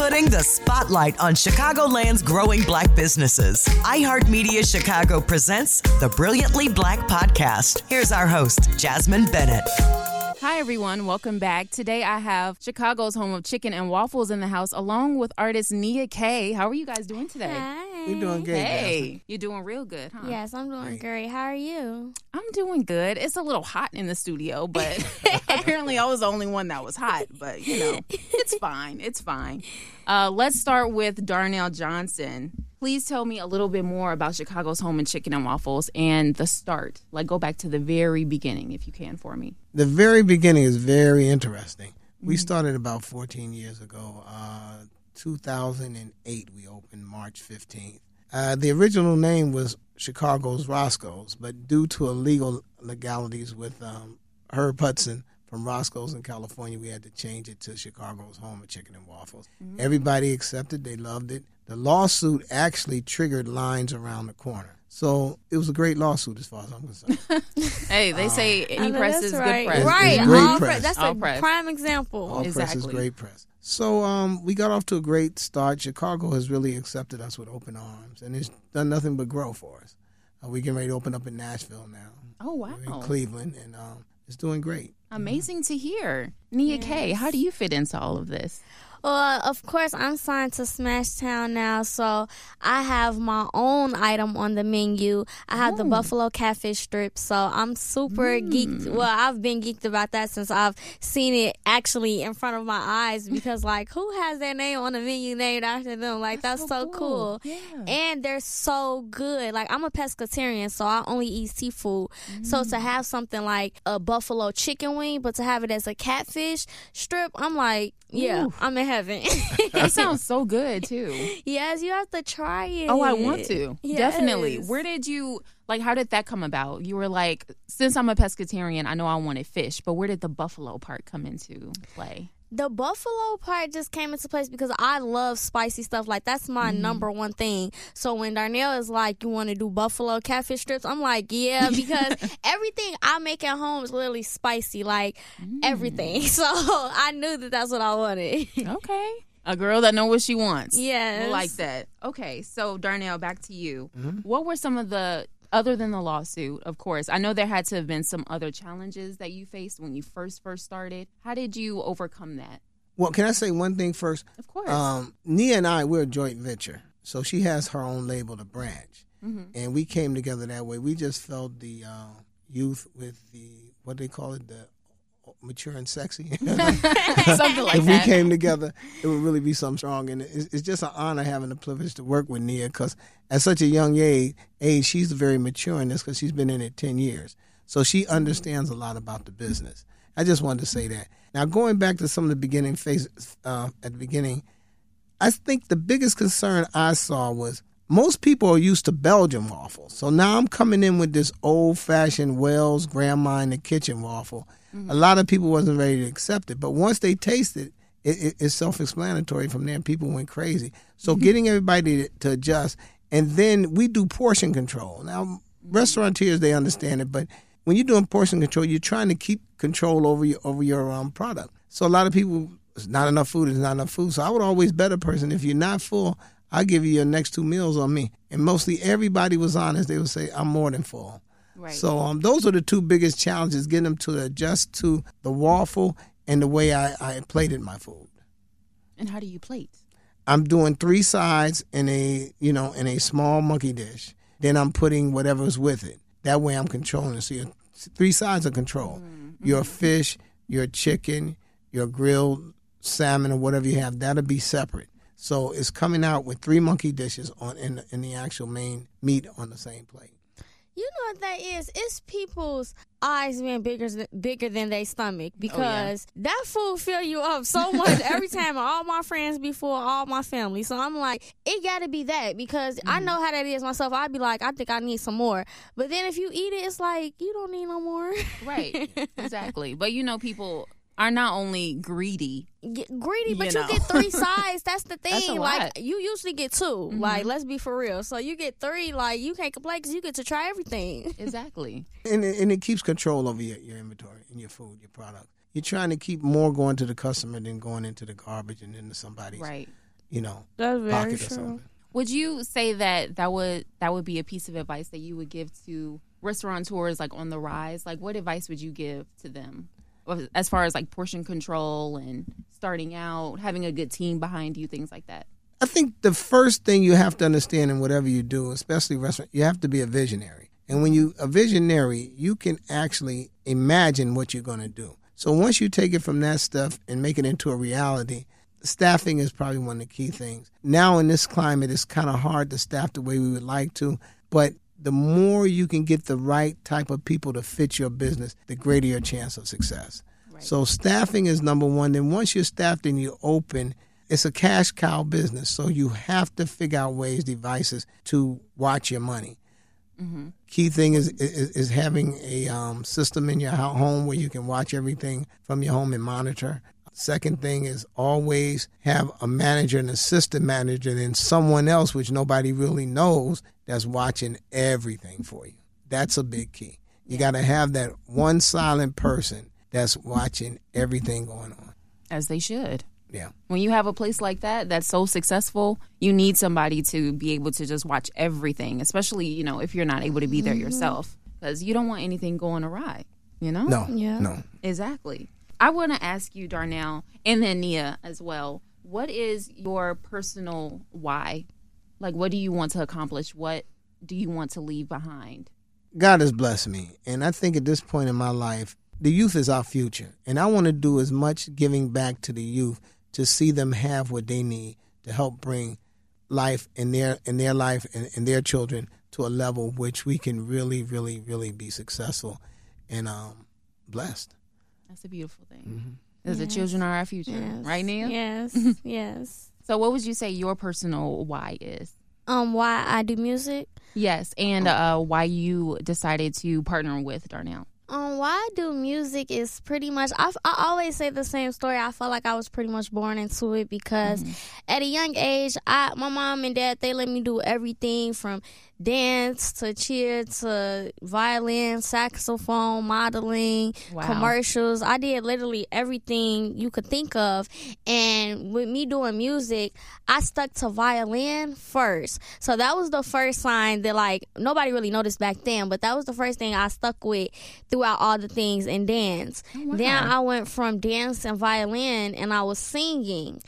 Putting the spotlight on Chicagoland's growing black businesses. iHeartMedia Chicago presents the Brilliantly Black podcast. Here's our host, Jasmine Bennett. Hi, everyone. Welcome back. Today I have Chicago's home of chicken and waffles in the house, along with artist Nia Kay. How are you guys doing today? Hi. You're doing good. Hey, Jasmine. you're doing real good, huh? Yes, I'm doing great. How are you? I'm doing good. It's a little hot in the studio, but apparently I was the only one that was hot. But, you know, it's fine. It's fine. Uh, let's start with Darnell Johnson. Please tell me a little bit more about Chicago's home and chicken and waffles and the start. Like, go back to the very beginning, if you can, for me. The very beginning is very interesting. We started about 14 years ago. Uh, 2008, we opened March 15th. Uh, the original name was Chicago's Roscoe's, but due to illegal legalities with um, Herb Hudson from Roscoe's in California, we had to change it to Chicago's Home of Chicken and Waffles. Everybody accepted, they loved it. The lawsuit actually triggered lines around the corner. So it was a great lawsuit as far as I'm concerned. Hey, they say I any press is right. good press. Right. It's great all press. pre- that's All a press. prime example. All press is Exactly. great press. So um, we got off to a great start. Chicago has really accepted us with open arms, and it's done nothing but grow for us. Uh, we getting ready to open up in Nashville now. Oh, We're in wow. Cleveland, and um, it's doing great. Amazing to hear. Nia Kay, how do you fit into all of this? Well, of course, I'm signed to Smash Town now, so I have my own item on the menu. I have the mm. Buffalo Catfish Strip, so I'm super geeked. Mm. Well, I've been geeked about that since I've seen it actually in front of my eyes because, like, who has their name on the menu named after them? Like, that's, so, cool. Yeah. And they're so good. Like, I'm a pescatarian, so I only eat seafood. So to mm. have something like a buffalo chicken wing, but to have it as a catfish strip, I'm like, yeah, I'm in heaven. That sounds so good too. yes, you have to try it. Oh, I want to. Definitely. Where did you like how did that come about? You were like, since I'm a pescatarian, I know I wanted fish, but where did the buffalo part come into play? The buffalo part just came into place because I love spicy stuff. Like that's my number one thing. So when Darnell is like, "You want to do buffalo catfish strips?" I'm like, "Yeah," because everything I make at home is literally spicy, like everything. So I knew that that's what I wanted. Okay. A girl that know what she wants. Yes. Like that. Okay, so Darnell, back to you. Mm-hmm. What were some of the other than the lawsuit, of course. I know there had to have been some other challenges that you faced when you first first started. How did you overcome that? Well, can I say one thing first? Of course. Um, Nia and I, we're a joint venture. So she has her own label, The Branch. And we came together that way. We just felt the uh, youth with the, what do they call it, the mature and sexy. Something like if that. we came together, it would really be something strong. And it's, it's just an honor having the privilege to work with Nia because at such a young age, age she's very mature in this because she's been in it 10 years. So she understands a lot about the business. I just wanted to say that. Now, going back to some of the beginning phases, uh, at the beginning, I think the biggest concern I saw was most people are used to Belgian waffles. So now I'm coming in with this old fashioned Wells grandma in the kitchen waffle. A lot of people wasn't ready to accept it, but once they tasted it, it, it's self explanatory from there. People went crazy. So getting everybody to, to adjust, and then we do portion control. Now restaurateurs they understand it, but when you're doing portion control, you're trying to keep control over your over your um, product. So a lot of people, it's not enough food. It's not enough food. So I would always bet a person if you're not full, I'll give you your next two meals on me. And mostly everybody was honest. They would say I'm more than full. Right. So um, those are the two biggest challenges: getting them to adjust to the waffle and the way I, I plated my food. and how do you plate? I'm doing three sides in a you know in a small monkey dish. Then I'm putting whatever's with it. That way I'm controlling it. So your three sides of control. Your fish, your chicken, your grilled salmon or whatever you have, that'll be separate. So it's coming out with three monkey dishes on in the, in the actual main meat on the same plate. You know what that is? It's people's eyes being bigger bigger than their stomach because oh, yeah. that food fill you up so much every time. All my friends before all my family, so I'm like, it got to be that because mm-hmm. I know how that is myself. I'd be like, I think I need some more, but then if you eat it, it's like you don't need no more. right, exactly. But you know, people are not only greedy, greedy, but you, know. get three sides. That's the thing. That's like you usually get 2 mm-hmm. Like let's be for real. So you get three. Like you can't complain because you get to try everything. Exactly. and it, and it keeps control over your, your inventory and your food, your product. You're trying to keep more going to the customer than going into the garbage and into somebody's right. You know, That's very pocket true. or something. Would you say that that would that would be a piece of advice that you would give to restaurateurs like on the rise? Like, what advice would you give to them? As far as like portion control and starting out, having a good team behind you, things like that? I think the first thing you have to understand in whatever you do, especially restaurant, you have to be a visionary. And when you a visionary, you can actually imagine what you're going to do. So once you take it from that stuff and make it into a reality, staffing is probably one of the key things. Now in this climate, it's kind of hard to staff the way we would like to, but the more you can get the right type of people to fit your business, the greater your chance of success. Right. So staffing is number one. Then once you're staffed and you're open, it's a cash cow business. So you have to figure out ways, devices to watch your money. Mm-hmm. Key thing is, is, is having a um, system in your home where you can watch everything from your home and monitor. Second thing is always have a manager, an assistant manager, and someone else, which nobody really knows, that's watching everything for you. That's a big key. You got to have that one silent person that's watching everything going on. As they should. Yeah. When you have a place like that that's so successful, you need somebody to be able to just watch everything, especially, you know, if you're not able to be there mm-hmm. yourself. Because you don't want anything going awry, you know? No. Yeah. No. Exactly. I want to ask you, Darnell, and then Nia as well. What is your personal why? Like, what do you want to accomplish? What do you want to leave behind? God has blessed me. And I think at this point in my life, the youth is our future. And I want to do as much giving back to the youth to see them have what they need to help bring life in their in their life and, and their children to a level which we can really, really, really be successful and um, blessed. That's a beautiful thing. Mm-hmm. Because yes. the children are our future, yes. right, Nia? Yes, yes. So, what would you say your personal why is? Um, why I do music? Yes, and uh, why you decided to partner with Darnell? Um, why I do music is pretty much I, I always say the same story. I felt like I was pretty much born into it because mm-hmm. at a young age, I my mom and dad they let me do everything from dance to cheer to violin, saxophone, modeling, wow. commercials. I did literally everything you could think of. And with me doing music, I stuck to violin first. So that was the first sign that like nobody really noticed back then, but that was the first thing I stuck with throughout all the things in dance. Oh, wow. Then I went from dance and violin and I was singing.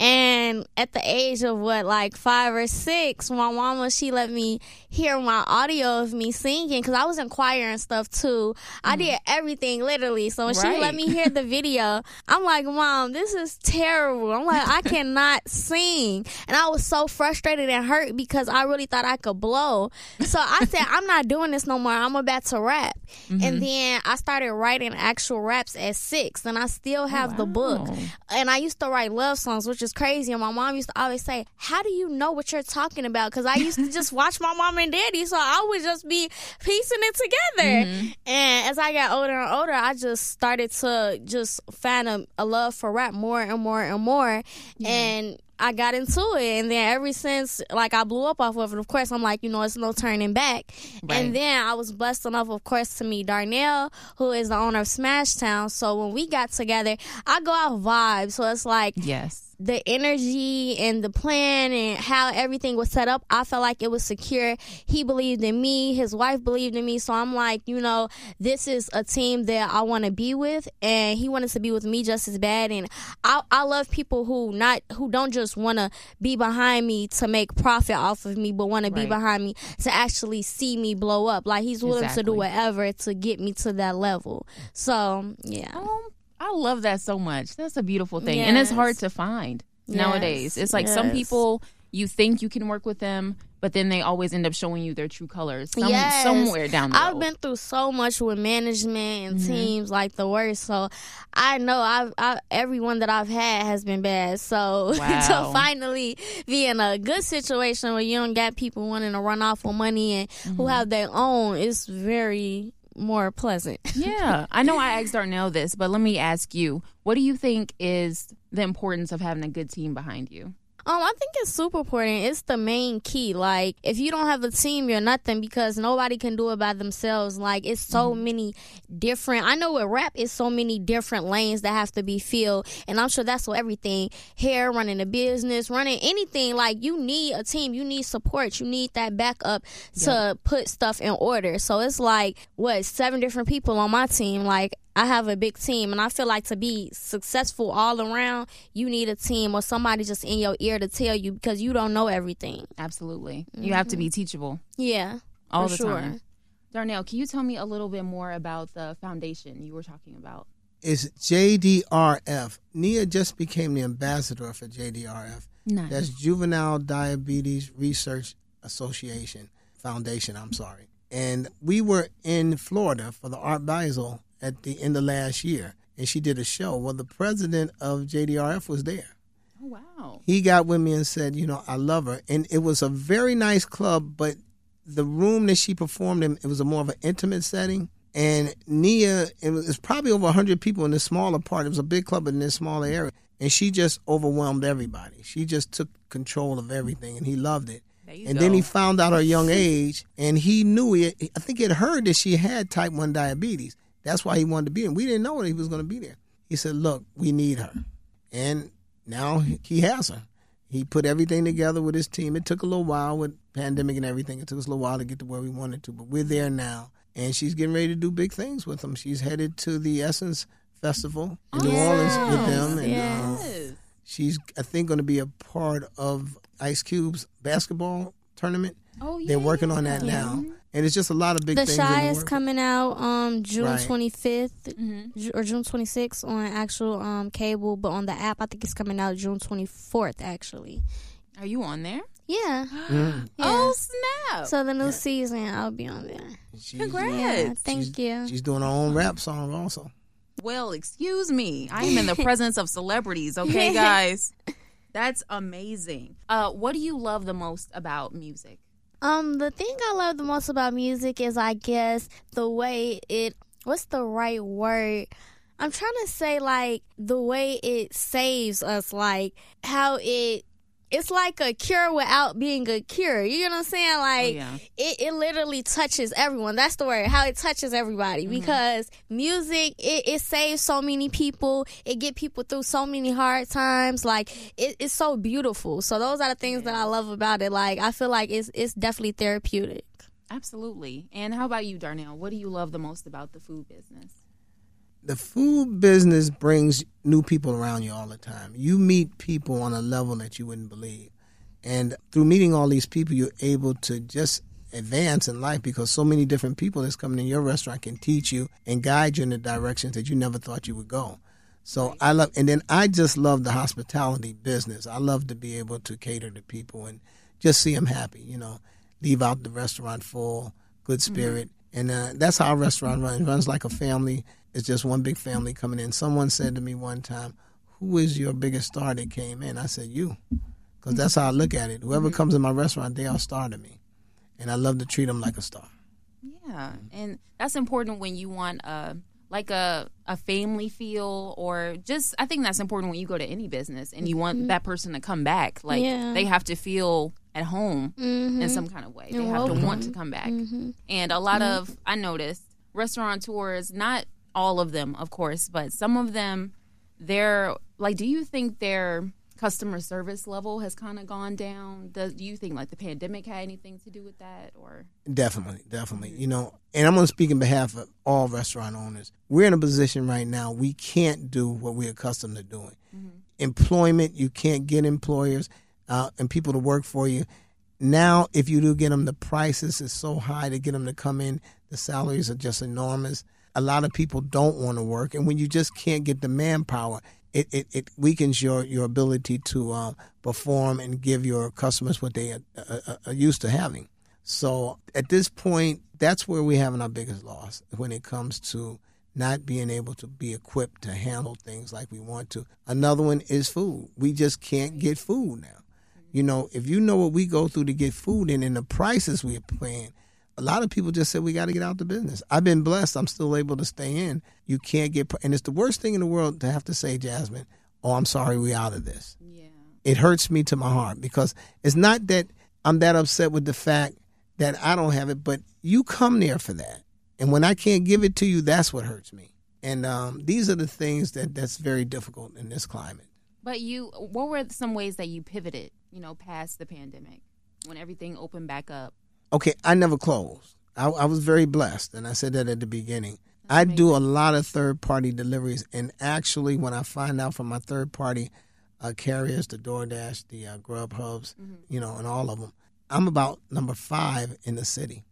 And at the age of what, like five or six, my mama, she let me hear my audio of me singing because I was in choir and stuff too. I mm-hmm. did everything literally. So when right. she let me hear the video, I'm like, Mom, this is terrible. I'm like, I cannot sing. And I was so frustrated and hurt because I really thought I could blow. So I said, I'm not doing this no more. I'm about to rap. Mm-hmm. And then I started writing actual raps at six, and I still have wow. the book. And I used to write love songs, which is crazy. And my mom used to always say, How do you know what you're talking about? Because I used to just watch my mom and daddy, so I would just be piecing it together. Mm-hmm. And as I got older and older, I just started to just find a, a love for rap more and more and more. Yeah. And I got into it, and then ever since, like I blew up off of it. Of course, I'm like, you know, it's no turning back. Right. And then I was blessed enough, of course, to meet Darnell, who is the owner of Smashtown. So when we got together, I go out vibe. So it's like, yes, the energy and the plan and how everything was set up, I felt like it was secure. He believed in me, his wife believed in me. So I'm like, you know, this is a team that I want to be with, and he wanted to be with me just as bad. And I, I love people who not who don't just want to be behind me to make profit off of me, but want to be behind me to actually see me blow up. Like he's willing exactly. to do whatever to get me to that level. So yeah. Um, I love that so much. That's a beautiful thing. Yes. And it's hard to find yes. nowadays. It's like yes. some people you think you can work with them, but then they always end up showing you their true colors some, Yes. somewhere down the road. I've been through so much with management and Mm-hmm. teams like the worst. So I know I've I, everyone that I've had has been bad. So Wow. to finally be in a good situation where you don't got people wanting to run off with money and Mm-hmm. who have their own, it's very more pleasant. yeah, I know I asked Darnell this, but let me ask you: What do you think is the importance of having a good team behind you? Um, I think it's super important. It's the main key. Like, if you don't have a team, you're nothing because nobody can do it by themselves. Like, it's so Mm-hmm. many different. I know with rap, it's so many different lanes that have to be filled, and I'm sure that's what everything hair, running a business, running anything. Like, you need a team. You need support. You need that backup to put stuff in order. So it's like what seven different people on my team. Like, I have a big team, and I feel like to be successful all around, you need a team or somebody just in your ear to tell you because you don't know everything. Absolutely, you have to mm-hmm. be teachable Yeah, all for the sure. time. Darnell, can you tell me a little bit more about the foundation you were talking about? It's JDRF. Nia just became the ambassador for JDRF. Nice. That's Juvenile Diabetes Research Association Foundation. I'm sorry. And we were in Florida for the Art Basel at the end of last year, and she did a show. Well, the president of JDRF was there. oh wow. He got with me and said, "You know, I love her." And it was a very nice club, but the room that she performed in, it was a more of an intimate setting. And Nia, it was, probably over 100 people in this smaller part. It was a big club in this smaller area. And she just overwhelmed everybody. She just took control of everything, and he loved it. And go. then he found out her young age, and he knew it. I think he had heard that she had type 1 diabetes. That's why he wanted to be in. We didn't know that he was going to be there. He said, Look, we need her. And now he has her. He put everything together with his team. It took a little while with pandemic and everything. It took us a little while to get to where we wanted to, but we're there now. And she's getting ready to do big things with them. She's headed to the Essence Festival in New Orleans with them. And uh, she's, I think, going to be a part of Ice Cube's basketball tournament. Oh yeah. They're working on that now. And it's just a lot of big The things. Shy in the is work. coming out um June Right. 25th Mm-hmm. Or June 26th on actual um cable, but on the app I think it's coming out June 24th actually. Are you on there? Yeah. Mm. yeah. Oh snap! So the new season, I'll be on there. She's, Congrats. Yeah, thank she's, you. She's doing her own rap song also. Well, excuse me. I am in the presence of celebrities, okay, guys? That's amazing. Uh, what do you love the most about music? Um, the thing I love the most about music is, I guess, the way it. What's the right word? I'm trying to say like the way it saves us, like how it. It's like a cure without being a cure. You know what I'm saying? Oh, like yeah. it, it literally touches everyone. That's the word. How it touches everybody. Mm-hmm. Because music, it, it saves so many people. It get people through so many hard times. Like it, it's so beautiful. So those are the things that I love about it. Like I feel like it's it's definitely therapeutic. Absolutely. And how about you, Darnell? What do you love the most about the food business? The food business brings new people around you all the time. You meet people on a level that you wouldn't believe. And through meeting all these people, you're able to just advance in life because so many different people that's coming in your restaurant can teach you and guide you in the directions that you never thought you would go. So I love, and then I just love the hospitality business. I love to be able to cater to people and just see them happy. You know, leave out the restaurant full, good spirit, and uh, that's how a restaurant runs. It runs like a family. It's just one big family coming in. Someone said to me one time, "Who is your biggest star that came in?" I said, "You," because that's how I look at it. Whoever mm-hmm. comes in my restaurant, they are a star to me, and I love to treat them like a star. Yeah, and that's important when you want a like a a family feel or just I think that's important when you go to any business and you want mm-hmm. that person to come back. Like Yeah. they have to feel at home Mm-hmm. in some kind of way. They And have to want to come back. Mm-hmm. And a lot of I noticed restaurateurs, not all of them, of course, but some of them they're like do you think their customer service level has kind of gone down? Does, do you think like the pandemic had anything to do with that or Definitely, definitely. You know, and I'm going to speak in behalf of all restaurant owners. We're in a position right now we can't do what we're accustomed to doing. Employment, you can't get employers uh, and people to work for you. Now, if you do get them, the prices is so high to get them to come in. The salaries are just enormous. A lot of people don't want to work, and when you just can't get the manpower, it, it, it weakens your, your ability to uh, perform and give your customers what they are, are, are used to having. So at this point, that's where we're having our biggest loss when it comes to not being able to be equipped to handle things like we want to. Another one is food. We just can't get food now. You know, if you know what we go through to get food and in and the prices we're paying, a lot of people just said we got to get out the business. I've been blessed. I'm still able to stay in. You can't get, and it's the worst thing in the world to have to say, Jasmine, oh, I'm sorry, we out of this. Yeah. It hurts me to my heart because it's not that I'm that upset with the fact that I don't have it, but you come there for that. And when I can't give it to you, that's what hurts me. And um, these are the things that that's very difficult in this climate. But you, what were some ways that you pivoted, you know, past the pandemic when everything opened back up? Okay, I never closed. I, I was very blessed, and I said that at the beginning. I do a lot of third party deliveries, and actually, when I find out from my third party uh, carriers, the DoorDash, the uh, Grubhubs, Mm-hmm. you know, and all of them, I'm about number five in the city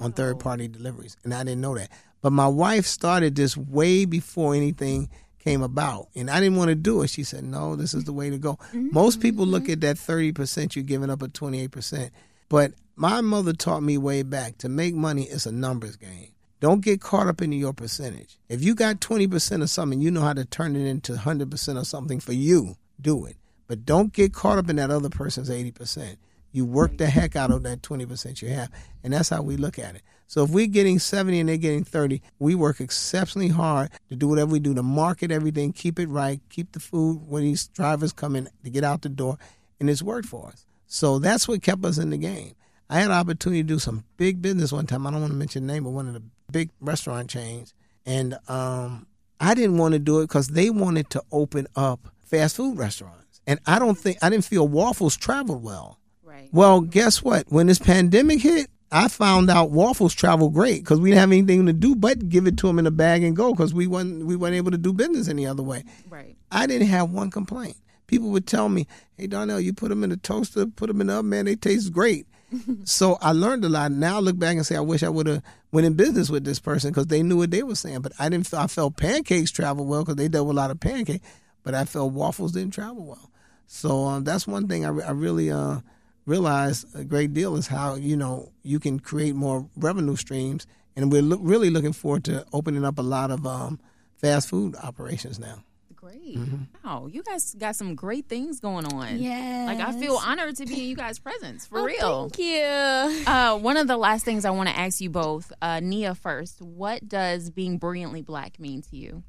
on third party deliveries, and I didn't know that. But my wife started this way before anything came about, and I didn't want to do it. She said, "No, this is the way to go." Most people look at that thirty percent you're giving up at twenty eight percent, but my mother taught me way back to make money is a numbers game. Don't get caught up in your percentage. If you got 20% of something, you know how to turn it into 100% of something for you, do it. But don't get caught up in that other person's 80%. You work the heck out of that 20% you have. And that's how we look at it. So if we're getting 70 and they're getting 30, we work exceptionally hard to do whatever we do to market everything, keep it right, keep the food when these drivers come in to get out the door. And it's worked for us. So that's what kept us in the game. I had an opportunity to do some big business one time. I don't want to mention the name, but one of the big restaurant chains. And um, I didn't want to do it because they wanted to open up fast food restaurants. And I don't think, I didn't feel waffles traveled well. Right. Well, guess what? When this pandemic hit, I found out waffles travel great because we didn't have anything to do but give it to them in a bag and go because we weren't, we weren't able to do business any other way. Right. I didn't have one complaint. People would tell me, "Hey, Darnell, you put them in the toaster, put them in the oven, man, they taste great." so I learned a lot. Now I look back and say, I wish I would have went in business with this person because they knew what they were saying. But I didn't. I felt pancakes travel well because they dealt with a lot of pancake, but I felt waffles didn't travel well. So um, that's one thing I, I really uh, realized a great deal is how you know you can create more revenue streams, and we're look, really looking forward to opening up a lot of um, fast food operations now. Great. Mm-hmm. Wow, you guys got some great things going on. Yeah. Like I feel honored to be in you guys' presence for Oh, real. Thank you. Uh, one of the last things I want to ask you both, uh, Nia first. What does being brilliantly black mean to you?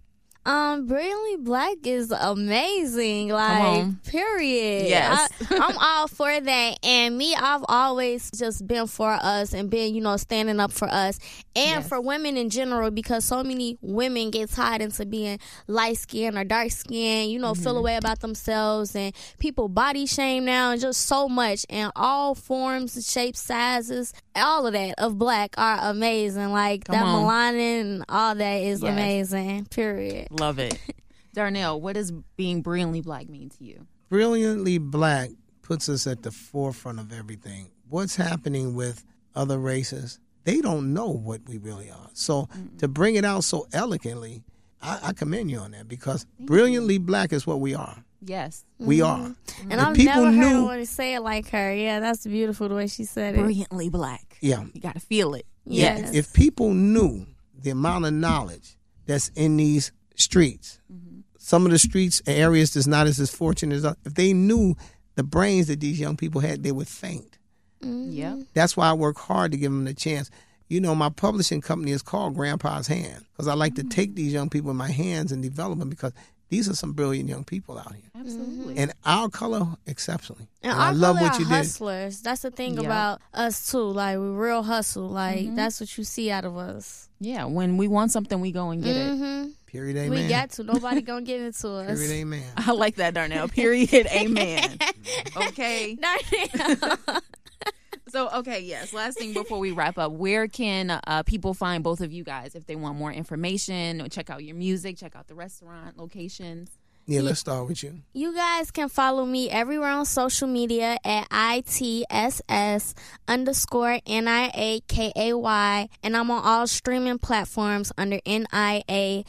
Um, brilliantly black is amazing. Like, period. Yes. I, I'm all for that. And me, I've always just been for us and been, you know, standing up for us and Yes. for women in general because so many women get tied into being light skinned or dark skinned, you know, Mm-hmm. feel away about themselves and people body shame now and just so much. And all forms, shapes, sizes, all of that of black are amazing. Like Come that on. melanin and all that is Yes. amazing. Period. Love it. Darnell, what does being brilliantly black mean to you? brilliantly black puts us at the forefront of everything. What's happening with other races? They don't know what we really are. So to bring it out so elegantly, I, I commend you on that because brilliantly black is what we are. Yes. We mm-hmm. are. Mm-hmm. And If I've people never heard knew- one say it like her. Yeah, that's beautiful the way she said it. Brilliantly black. Yeah. You got to feel it. Yes. If people knew the amount of knowledge that's in these streets, some of the streets areas that's not as, as fortunate as us, if they knew the brains that these young people had, they would faint. Yeah, That's why I work hard to give them the chance. You know, my publishing company is called Grandpa's Hand because I like to take these young people in my hands and develop them because these are some brilliant young people out here. Absolutely. And our color, exceptionally. And, And I our love color what are you did. hustlers. That's the thing Yeah. about us too. Like we real hustle. Like Mm-hmm. that's what you see out of us. Yeah. When we want something, we go and get it. Period, amen. We got to. Nobody gonna give it to us. Period, amen. I like that, Darnell. Period. Amen. Okay. So, okay, yes. Last thing before we wrap up, where can uh, people find both of you guys if they want more information? Check out your music, check out the restaurant locations. Yeah, let's start with you. You guys can follow me everywhere on social media at ITSS underscore N-I-A-K-A-Y. And I'm on all streaming platforms under N-I-A-K-A-Y.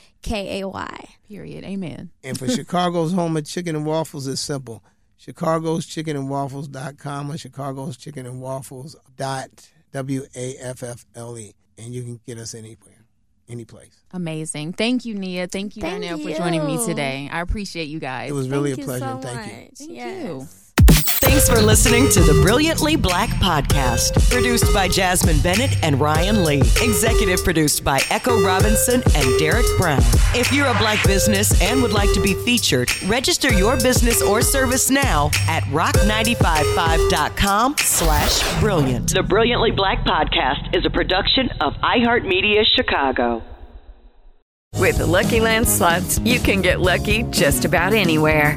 Period. Amen. And for Chicago's home of chicken and waffles, it's simple. Chicago's chicken and waffles.com or Chicago's chicken and waffles dot W-A-F-F-L-E. And you can get us anywhere any place. Amazing. Thank you, Nia. Thank you, Thank Darnell, for joining me today. I appreciate you guys. It was really Thank a pleasure. so Thank you. much. Thank yes. you. Thanks for listening to the Brilliantly Black podcast, produced by Jasmine Bennett and Ryan Lee. Executive produced by Echo Robinson and Derek Brown. If you're a black business and would like to be featured, register your business or service now at rock955.com slash brilliant. The Brilliantly Black podcast is a production of iHeartMedia Chicago. With the Lucky Land slots, you can get lucky just about anywhere.